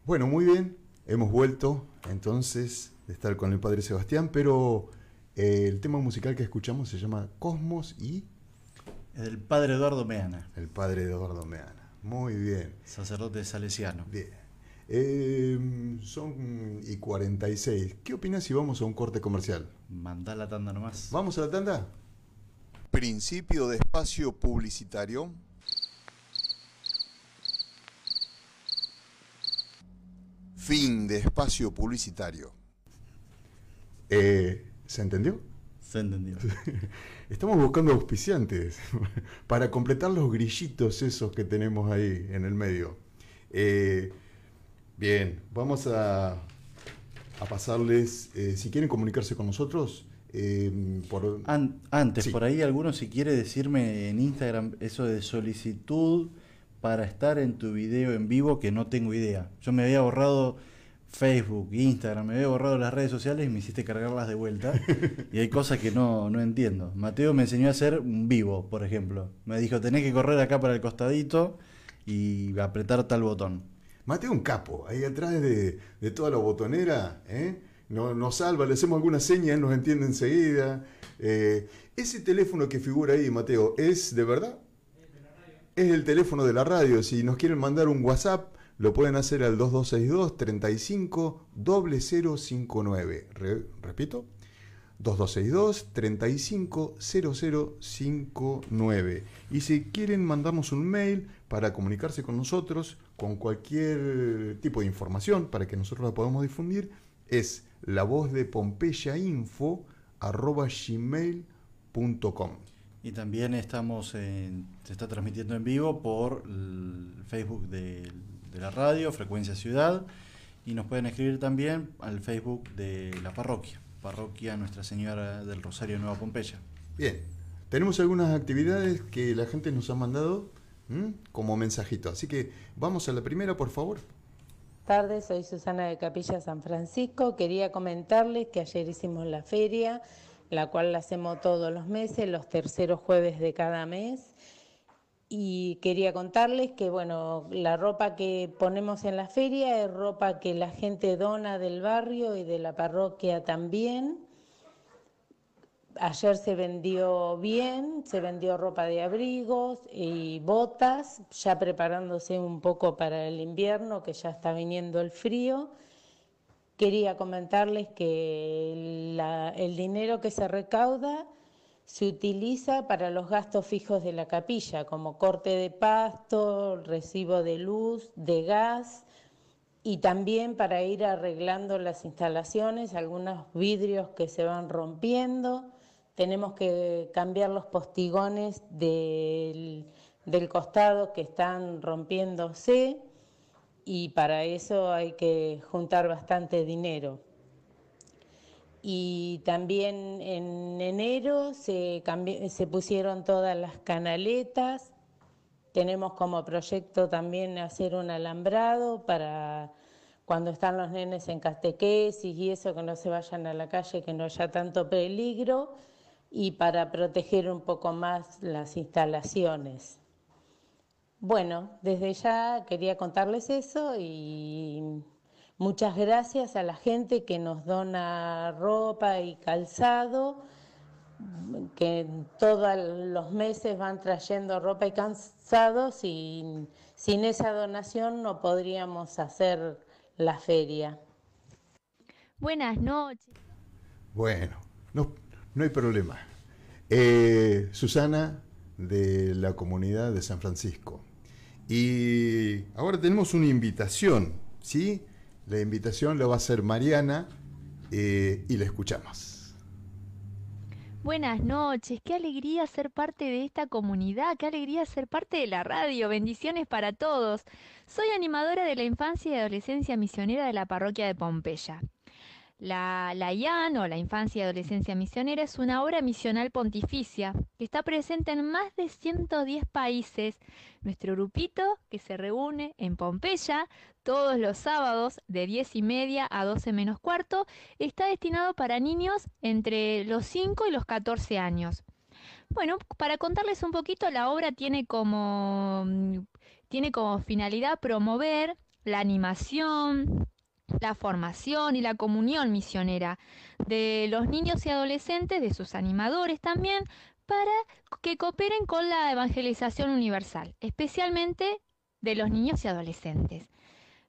Bueno, muy bien. Hemos vuelto entonces de estar con el Padre Sebastián, pero eh, el tema musical que escuchamos se llama Cosmos y El padre Eduardo Meana, el Padre Eduardo Meana. Muy bien. sacerdote salesiano. Bien. Eh, son y 46. ¿Qué opinas si vamos a un corte comercial? Mandá la tanda nomás. ¿Vamos a la tanda? Principio de espacio publicitario. Fin de espacio publicitario. Eh, ¿Se entendió? Se entendió. Estamos buscando auspiciantes para completar los grillitos esos que tenemos ahí en el medio. Eh, bien, vamos a, a pasarles, eh, si quieren comunicarse con nosotros, eh, por... An- antes, Sí. por ahí alguno si quiere decirme en Instagram eso de solicitud para estar en tu video en vivo que no tengo idea. Yo me había borrado Facebook, Instagram, me había borrado las redes sociales y me hiciste cargarlas de vuelta. y hay cosas que no, no entiendo. Mateo me enseñó a hacer un vivo, por ejemplo. Me dijo, tenés que correr acá para el costadito y apretar tal botón. Mateo un capo, ahí atrás de, de toda la botonera, ¿eh? nos, nos salva, le hacemos alguna seña, él nos entiende enseguida. Eh, ese teléfono que figura ahí, Mateo, ¿es de verdad? Es el teléfono de la radio. Si nos quieren mandar un WhatsApp, lo pueden hacer al 2262 35 0059. Re- repito, 2262 35 0059. Y si quieren mandarnos un mail para comunicarse con nosotros con cualquier tipo de información para que nosotros la podamos difundir, es la voz de Pompeya info arroba gmail.com. Y también estamos en- se está transmitiendo en vivo por el Facebook de, de la radio, Frecuencia Ciudad, y nos pueden escribir también al Facebook de la parroquia, Parroquia Nuestra Señora del Rosario Nueva Pompeya. Bien, tenemos algunas actividades que la gente nos ha mandado ¿m? como mensajito. Así que vamos a la primera, por favor. tardes, soy Susana de Capilla San Francisco. Quería comentarles que ayer hicimos la feria, la cual la hacemos todos los meses, los terceros jueves de cada mes. Y quería contarles que, bueno, la ropa que ponemos en la feria es ropa que la gente dona del barrio y de la parroquia también. Ayer se vendió bien, se vendió ropa de abrigos y botas, ya preparándose un poco para el invierno, que ya está viniendo el frío. Quería comentarles que el dinero que se recauda se utiliza para los gastos fijos de la capilla, como corte de pasto, recibo de luz, de gas y también para ir arreglando las instalaciones, algunos vidrios que se van rompiendo. Tenemos que cambiar los postigones del, del costado que están rompiéndose y para eso hay que juntar bastante dinero. Y también en enero se, se pusieron todas las canaletas. Tenemos como proyecto también hacer un alambrado para cuando están los nenes en catequesis y eso, que no se vayan a la calle, que no haya tanto peligro, y para proteger un poco más las instalaciones. Bueno, desde ya quería contarles eso y muchas gracias a la gente que nos dona ropa y calzado, que todos los meses van trayendo ropa y calzado. Sin, sin esa donación no podríamos hacer la feria. Buenas noches. Bueno, no, no hay problema. Eh, Susana, de la comunidad de San Francisco. Y ahora tenemos una invitación, ¿sí? La invitación la va a hacer Mariana eh, y la escuchamos. Buenas noches, qué alegría ser parte de esta comunidad, qué alegría ser parte de la radio, bendiciones para todos. Soy animadora de la infancia y adolescencia misionera de la parroquia de Pompeya. La, la IAN o la Infancia y Adolescencia Misionera es una obra misional pontificia que está presente en más de 110 países. Nuestro grupito, que se reúne en Pompeya todos los sábados de 10 y media a 12 menos cuarto, está destinado para niños entre los 5 y los 14 años. Bueno, para contarles un poquito, la obra tiene como, mm, tiene como finalidad promover la animación, la formación y la comunión misionera de los niños y adolescentes, de sus animadores también, para que cooperen con la evangelización universal, especialmente de los niños y adolescentes.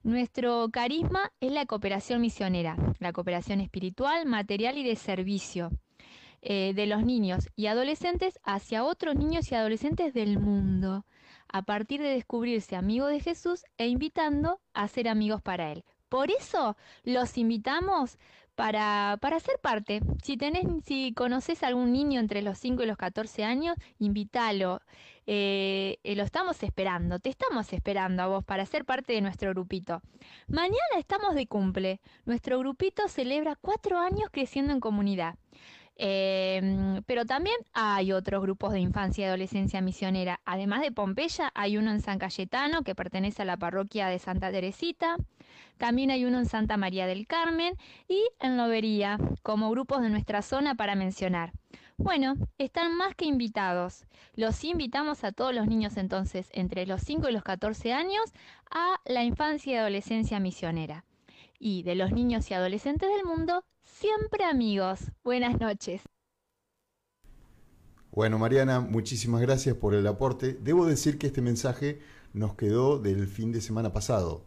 Nuestro carisma es la cooperación misionera, la cooperación espiritual, material y de servicio eh, de los niños y adolescentes hacia otros niños y adolescentes del mundo, a partir de descubrirse amigo de Jesús e invitando a ser amigos para Él. Por eso los invitamos para, para ser parte. Si, si conoces a algún niño entre los 5 y los 14 años, invítalo. Eh, eh, lo estamos esperando, te estamos esperando a vos para ser parte de nuestro grupito. Mañana estamos de cumple. Nuestro grupito celebra cuatro años creciendo en comunidad. Em, pero también hay otros grupos de infancia y adolescencia misionera. Además de Pompeya, hay uno en San Cayetano que pertenece a la parroquia de Santa Teresita. También hay uno en Santa María del Carmen y en Lobería, como grupos de nuestra zona para mencionar. Bueno, están más que invitados. Los invitamos a todos los niños entonces, entre los 5 y los 14 años, a la infancia y adolescencia misionera. Y de los niños y adolescentes del mundo, siempre amigos. Buenas noches. Bueno, Mariana, muchísimas gracias por el aporte. Debo decir que este mensaje nos quedó del fin de semana pasado,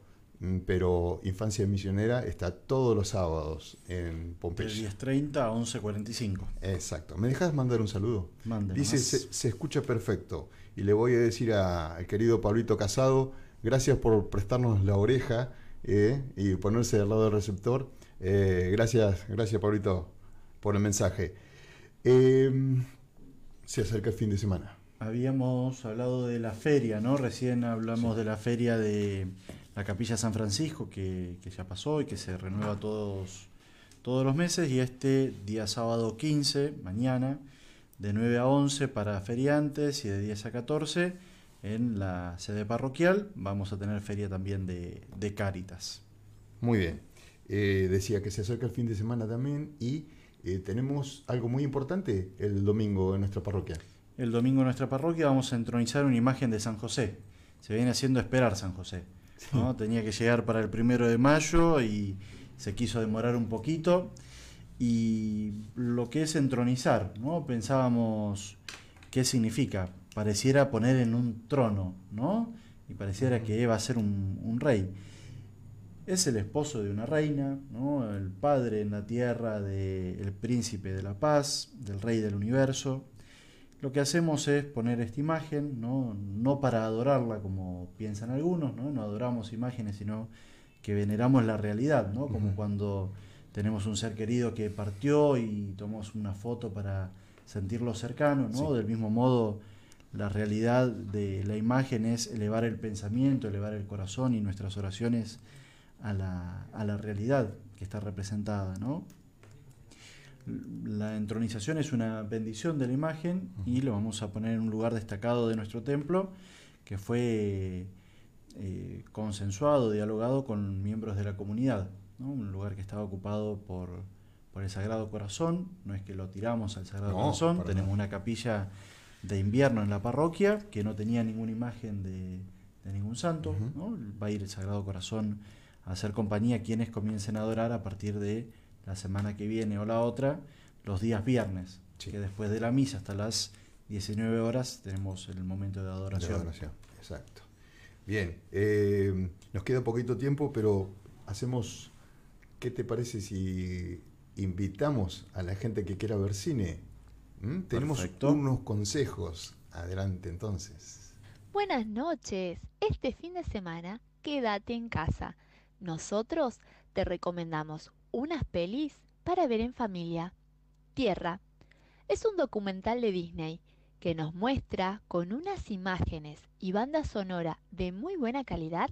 pero Infancia Misionera está todos los sábados en Pompeya. De 10.30 a 11.45. Exacto. ¿Me dejas mandar un saludo? Mande Dice, se, se escucha perfecto. Y le voy a decir a- al querido Pablito Casado, gracias por prestarnos la oreja eh, y ponerse al lado del receptor. Eh, gracias, gracias Pablito por el mensaje. Eh, se acerca el fin de semana. Habíamos hablado de la feria, ¿no? Recién hablamos de la feria de la Capilla San Francisco, que, que ya pasó y que se renueva todos, todos los meses. Y este día sábado 15, mañana, de 9 a 11 para feriantes y de 10 a 14 en la sede parroquial, vamos a tener feria también de, de Cáritas. Muy bien. Eh, decía que se acerca el fin de semana también y eh, tenemos algo muy importante el domingo en nuestra parroquia. El domingo en nuestra parroquia vamos a entronizar una imagen de San José. Se viene haciendo esperar San José. ¿No? Tenía que llegar para el primero de mayo y se quiso demorar un poquito. Y lo que es entronizar, ¿no? Pensábamos qué significa. Pareciera poner en un trono, ¿no? Y pareciera que va a ser un, un rey. Es el esposo de una reina, ¿no? el padre en la tierra del príncipe de la paz, del rey del universo. Lo que hacemos es poner esta imagen, ¿no? no para adorarla como piensan algunos, ¿no? no adoramos imágenes, sino que veneramos la realidad, ¿no? como cuando tenemos un ser querido que partió y tomamos una foto para sentirlo cercano, ¿no? Sí. del mismo modo la realidad de la imagen es elevar el pensamiento, elevar el corazón y nuestras oraciones a la, a la realidad que está representada, ¿no? La entronización es una bendición de la imagen y lo vamos a poner en un lugar destacado de nuestro templo que fue eh, consensuado, dialogado con miembros de la comunidad, ¿no? un lugar que estaba ocupado por, por el Sagrado Corazón, no es que lo tiramos al Sagrado No, Corazón, tenemos una capilla de invierno en la parroquia que no tenía ninguna imagen de, de ningún santo, va a ir el Sagrado Corazón a hacer compañía a quienes comiencen a adorar a partir de la semana que viene o la otra, los días viernes, Sí. que después de la misa hasta las 19 horas tenemos el momento de adoración. De adoración, exacto. Bien, eh, nos queda poquito tiempo, pero hacemos, ¿qué te parece si invitamos a la gente que quiera ver cine? ¿Mm? Tenemos unos consejos. Adelante entonces. Buenas noches. Este fin de semana, quédate en casa. Nosotros te recomendamos unas pelis para ver en familia. Tierra. Es un documental de Disney que nos muestra con unas imágenes y banda sonora de muy buena calidad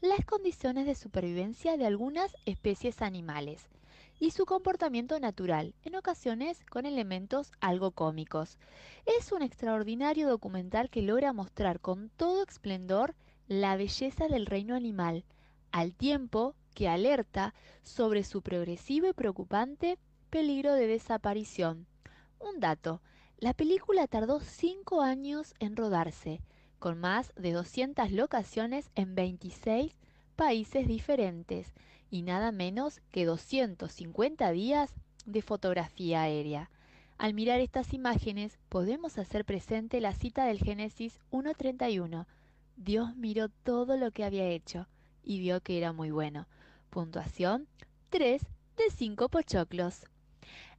las condiciones de supervivencia de algunas especies animales y su comportamiento natural, en ocasiones con elementos algo cómicos. Es un extraordinario documental que logra mostrar con todo esplendor la belleza del reino animal, al tiempo que alerta sobre su progresivo y preocupante peligro de desaparición. Un dato, la película tardó cinco años en rodarse, con más de 200 locaciones en 26 países diferentes y nada menos que 250 días de fotografía aérea. Al mirar estas imágenes podemos hacer presente la cita del Génesis 1.31. Dios miró todo lo que había hecho y vio que era muy bueno. Puntuación 3 de 5 pochoclos.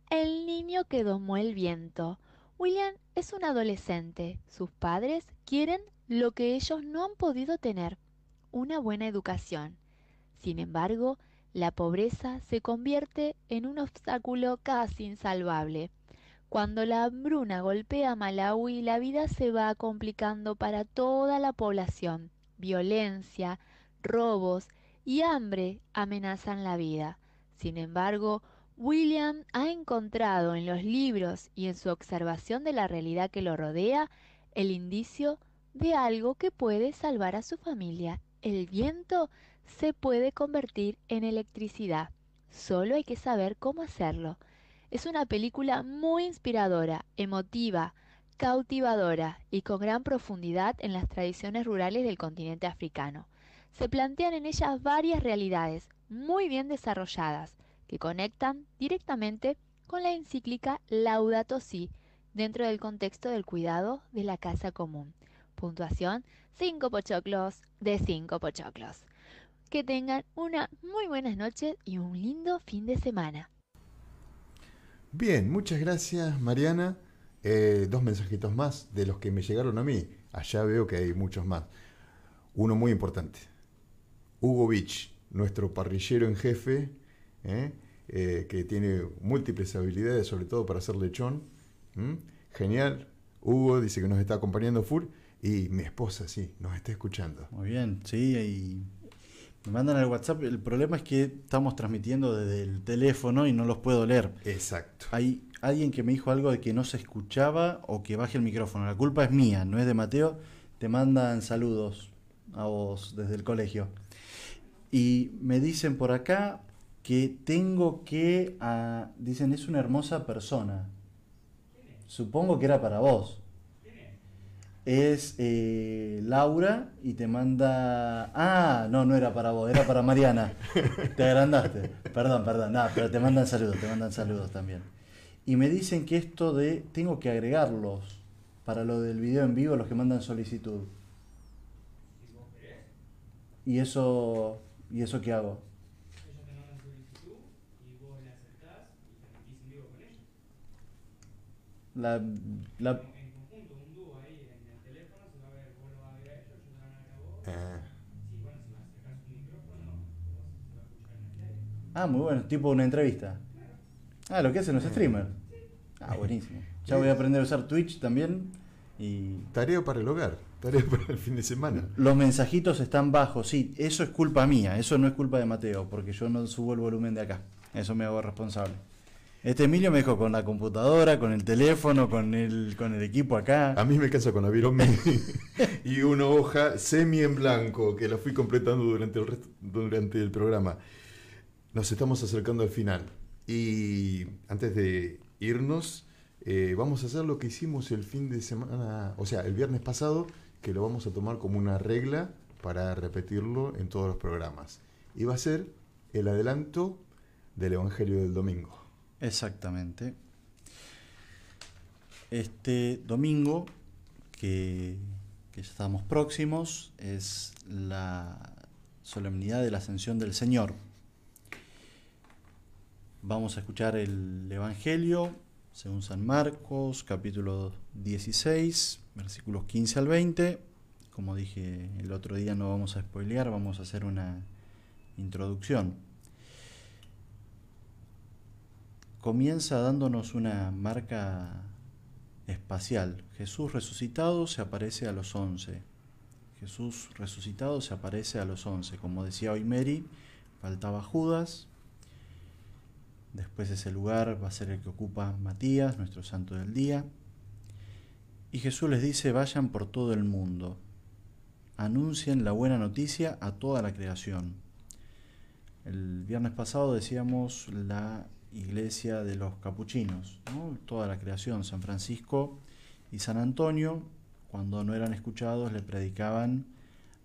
El niño que domó el viento. William es un adolescente. Sus padres quieren lo que ellos no han podido tener, una buena educación. Sin embargo, la pobreza se convierte en un obstáculo casi insalvable. Cuando la hambruna golpea a Malawi, la vida se va complicando para toda la población. Violencia, robos y hambre amenazan la vida. Sin embargo, William ha encontrado en los libros y en su observación de la realidad que lo rodea el indicio de algo que puede salvar a su familia. El viento se puede convertir en electricidad. Solo hay que saber cómo hacerlo. Es una película muy inspiradora, emotiva, cautivadora y con gran profundidad en las tradiciones rurales del continente africano. Se plantean en ellas varias realidades muy bien desarrolladas que conectan directamente con la encíclica Laudato Si dentro del contexto del cuidado de la casa común. Puntuación 5 pochoclos de 5 pochoclos. Que tengan una muy buenas noches y un lindo fin de semana. Bien, muchas gracias Mariana. Eh, dos mensajitos más de los que me llegaron a mí. Allá veo que hay muchos más. Uno muy importante. Hugo Beach, nuestro parrillero en jefe, ¿eh? Eh, que tiene múltiples habilidades, sobre todo para hacer lechón. Genial. Hugo dice que nos está acompañando full. Y mi esposa, sí, nos está escuchando. Muy bien, sí, y me mandan al WhatsApp. El problema es que estamos transmitiendo desde el teléfono y no los puedo leer. Exacto. Hay alguien que me dijo algo de que no se escuchaba o que baje el micrófono. La culpa es mía, no es de Mateo. Te mandan saludos a vos desde el colegio. Y me dicen por acá que tengo que... Ah, dicen, es una hermosa persona. Supongo que era para vos es eh, Laura y te manda. Ah, no, no era para vos, era para Mariana. Te agrandaste. Perdón, perdón. Pero te mandan saludos, te mandan saludos también. Y me dicen que esto de. Tengo que agregarlos para lo del video en vivo, los que mandan solicitud. ¿Y eso. ¿Y eso qué hago? La, la, Ah, muy bueno, tipo una entrevista. Ah, lo que hacen los streamers. Ah, buenísimo. Ya voy a aprender a usar Twitch también. Y... Tarea para el hogar, tarea para el fin de semana. Los mensajitos están bajos, sí, eso es culpa mía, eso no es culpa de Mateo, porque yo no subo el volumen de acá. Eso me hago responsable. Este Emilio me dejó con la computadora, con el teléfono, con el, con el equipo acá. A mí me cansa con Aviron y una hoja semi en blanco que la fui completando durante el, durante el programa. Nos estamos acercando al final. Y antes de irnos, eh, vamos a hacer lo que hicimos el fin de semana, o sea, el viernes pasado, que lo vamos a tomar como una regla para repetirlo en todos los programas. Y va a ser el adelanto del Evangelio del Domingo. Exactamente. Este domingo, que, que estamos próximos, es la solemnidad de la Ascensión del Señor. Vamos a escuchar el Evangelio según San Marcos, capítulo 16, versículos 15 al 20. Como dije el otro día, no vamos a spoilear, vamos a hacer una introducción. Comienza dándonos una marca espacial. Jesús resucitado se aparece a los once. Jesús resucitado se aparece a los once. Como decía hoy Mary, faltaba Judas, Después ese lugar va a ser el que ocupa Matías, nuestro santo del día. Y Jesús les dice, vayan por todo el mundo, anuncien la buena noticia a toda la creación. El viernes pasado decíamos la iglesia de los capuchinos, toda la creación, San Francisco y San Antonio, cuando no eran escuchados, le predicaban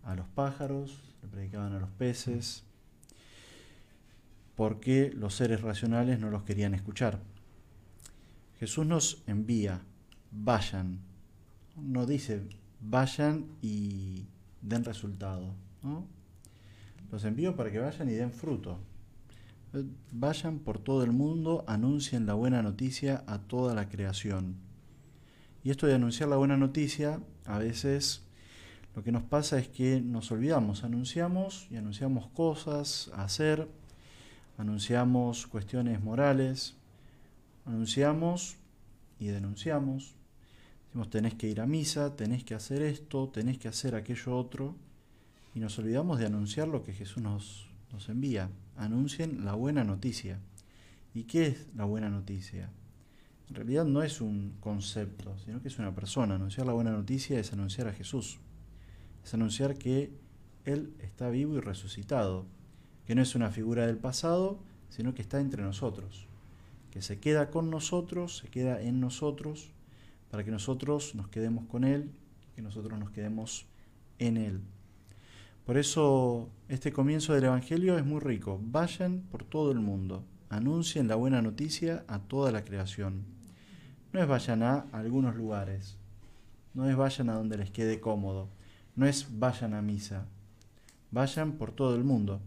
a los pájaros, le predicaban a los peces, porque los seres racionales no los querían escuchar. Jesús nos envía, vayan, no dice vayan y den resultado. los envío para que vayan y den fruto. Vayan por todo el mundo, anuncien la buena noticia a toda la creación. Y esto de anunciar la buena noticia, a veces lo que nos pasa es que nos olvidamos, anunciamos y anunciamos cosas a hacer, anunciamos cuestiones morales, anunciamos y denunciamos. Decimos, tenés que ir a misa, tenés que hacer esto, tenés que hacer aquello otro, y nos olvidamos de anunciar lo que Jesús nos, nos envía. Anuncien la buena noticia. ¿Y qué es la buena noticia? En realidad no es un concepto, sino que es una persona. Anunciar la buena noticia es anunciar a Jesús. Es anunciar que Él está vivo y resucitado, que no es una figura del pasado, sino que está entre nosotros, que se queda con nosotros, se queda en nosotros, para que nosotros nos quedemos con Él, que nosotros nos quedemos en Él. Por eso este comienzo del Evangelio es muy rico. Vayan por todo el mundo, anuncien la buena noticia a toda la creación. No es vayan a algunos lugares, no es vayan a donde les quede cómodo, no es vayan a misa, vayan por todo el mundo.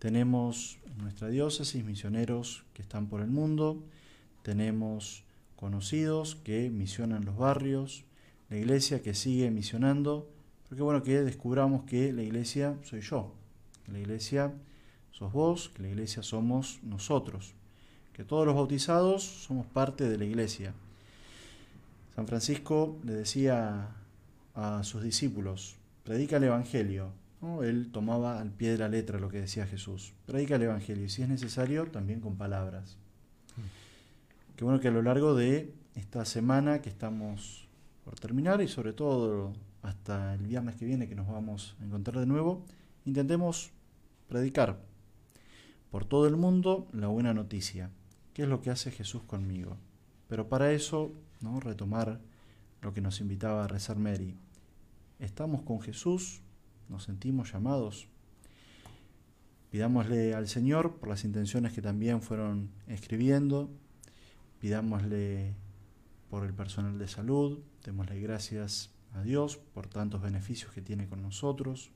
Tenemos en nuestra diócesis misioneros que están por el mundo, tenemos conocidos que misionan los barrios, la iglesia que sigue misionando, porque bueno que descubramos que la iglesia soy yo, que la iglesia sos vos, que la iglesia somos nosotros, que todos los bautizados somos parte de la iglesia. San Francisco le decía a sus discípulos, predica el Evangelio. Él tomaba al pie de la letra lo que decía Jesús. Predica el Evangelio y si es necesario también con palabras. Qué bueno que a lo largo de esta semana que estamos por terminar y sobre todo hasta el viernes que viene que nos vamos a encontrar de nuevo, intentemos predicar por todo el mundo la buena noticia. ¿Qué es lo que hace Jesús conmigo? Pero para eso, ¿no? retomar lo que nos invitaba a rezar Mary. Estamos con Jesús, nos sentimos llamados. Pidámosle al Señor por las intenciones que también fueron escribiendo. Pidámosle por el personal de salud. Démosle gracias a Dios por tantos beneficios que tiene con nosotros,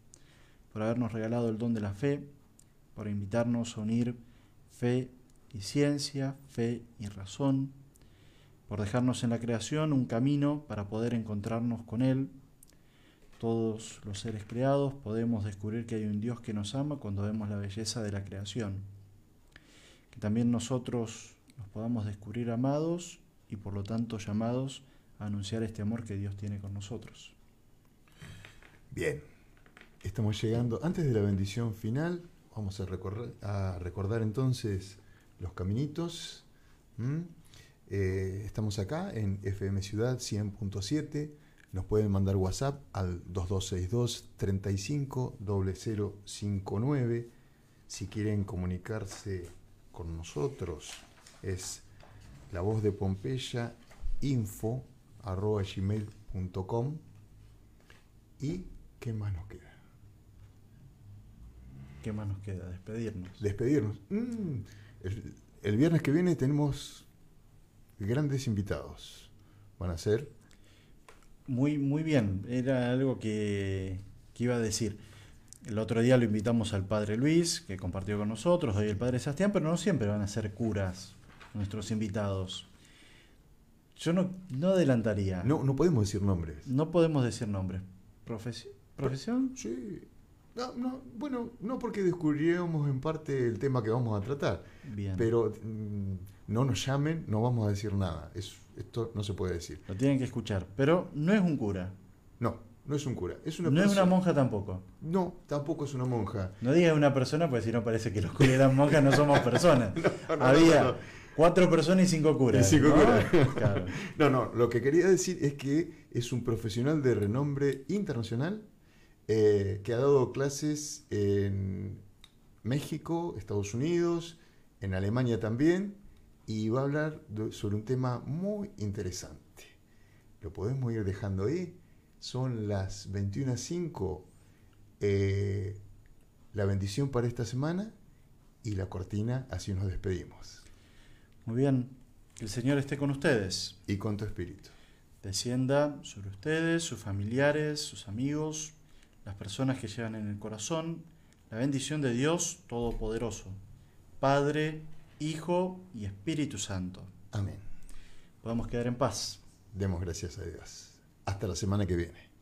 por habernos regalado el don de la fe, por invitarnos a unir fe y ciencia, fe y razón, por dejarnos en la creación un camino para poder encontrarnos con Él. Todos los seres creados podemos descubrir que hay un Dios que nos ama cuando vemos la belleza de la creación. Que también nosotros nos podamos descubrir amados y por lo tanto llamados a anunciar este amor que Dios tiene con nosotros. Bien, estamos llegando. Antes de la bendición final, vamos a, recorrer, a recordar entonces los caminitos. Eh, estamos acá en FM Ciudad 100.7. Nos pueden mandar WhatsApp al 2262 35 0059. Si quieren comunicarse con nosotros, es la voz de Pompeya info arroba gmail.com y qué más nos queda ¿Qué más nos queda? Despedirnos. despedirnos Mm, el, el viernes que viene tenemos grandes invitados van a ser Muy, muy bien, era algo que, que iba a decir. El otro día lo invitamos al padre Luis, que compartió con nosotros, hoy el padre Sebastián, pero no siempre van a ser curas nuestros invitados. Yo no, no adelantaría. no no podemos decir nombres No podemos decir nombres. Profesi- ¿Profesión? sí no, no, bueno, no porque descubriéramos en parte el tema que vamos a tratar, Bien. pero mm, no nos llamen, no vamos a decir nada. Es, esto no se puede decir. Lo tienen que escuchar. Pero no es un cura. No, no es un cura. Es una no es una monja tampoco. No, tampoco es una monja. No digas una persona, porque si no parece que los curas y las monjas no somos personas. no, no, Había no, cuatro personas y cinco curas. Y cinco ¿no? curas. Claro. No, no, lo que quería decir es que es un profesional de renombre internacional eh, que ha dado clases en México, Estados Unidos, en Alemania también, y va a hablar sobre un tema muy interesante. Lo podemos ir dejando ahí. Son las 21.05. eh, la bendición para esta semana y la cortina, así nos despedimos. Muy bien. Que el Señor esté con ustedes. Y con tu espíritu. Descienda sobre ustedes, sus familiares, sus amigos, las personas que llevan en el corazón La bendición de Dios Todopoderoso, Padre, Hijo y Espíritu Santo. Amén. Podemos quedar en paz. Demos gracias a Dios. Hasta la semana que viene.